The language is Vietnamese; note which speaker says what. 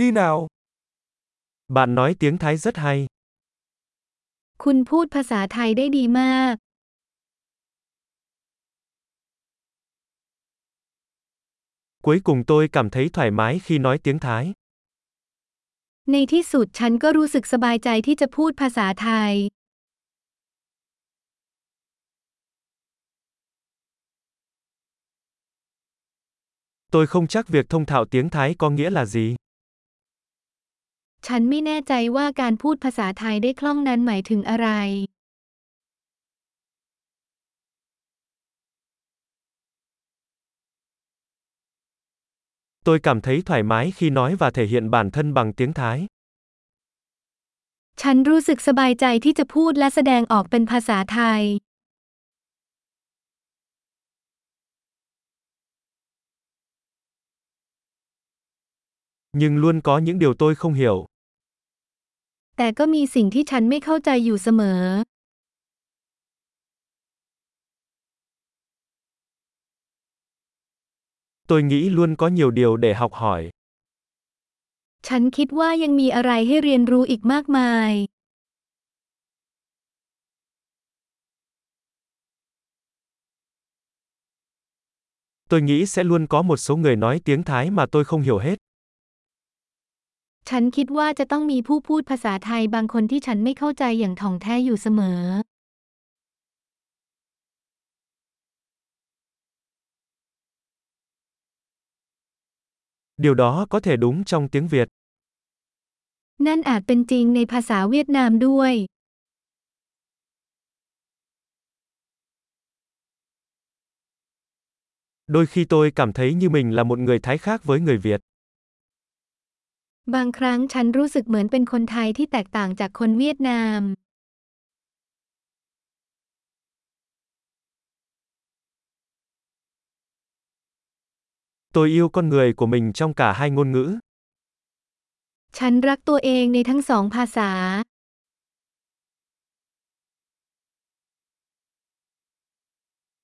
Speaker 1: Đi nào.
Speaker 2: Bạn nói tiếng Thái rất hay.
Speaker 3: คุณพูดภาษาไทยได้ดีมาก
Speaker 2: Cuối cùng tôi cảm thấy thoải mái khi nói tiếng Thái.
Speaker 3: ในที่สุดฉันก็รู้สึกสบายใจที่จะพูดภาษาไทย
Speaker 2: Tôi không chắc việc thông thạo tiếng Thái có nghĩa là gì.
Speaker 3: ฉันไม่แน่ใจว่าการพูดภาษาไทยได้คล่องนั้นหมายถึงอะไร
Speaker 2: Tôi cảm thấy thoải mái khi nói và thể hiện bản thân bằng tiếng Thái.
Speaker 3: ฉันรู้สึกสบายใจที่จะพูดและแสดงออกเป็นภาษาไทย
Speaker 2: Nhưng luôn có những điều tôi không hiểu.
Speaker 3: แต่ก็มีสิ่งที่ฉันไม่เข้าใจอยู่เสมอ
Speaker 2: Tôi nghĩ luôn có nhiều điều để học hỏi.
Speaker 3: ฉันคิดว่ายังมีอะไรให้เรียนรู้อีกมากมาย
Speaker 2: Tôi nghĩ sẽ luôn có một số người nói tiếng Thái mà tôi không hiểu hết.
Speaker 3: ฉันคิดว่าจะต้องมีผู้พูดภาษาไทยบางคนที่ฉันไม่เข้าใจอย่างถ่องแท้อยู่เสมอ
Speaker 2: Điều đó có thể đúng trong tiếng Việt.
Speaker 3: นั่นอาจเป็นจริงในภาษาเวียดนามด้วย
Speaker 2: Đôi khi tôi cảm thấy như mình là một người Thái khác với người Việt.
Speaker 3: บางครั้งฉันรู้สึกเหมือนเป็นคนไทยที่แตกต่างจากคนเวียดนาม
Speaker 2: Tôi yêu con người của mình trong cả hai ngôn ngữ.
Speaker 3: ฉันรักตัวเองในทั้งสองภาษา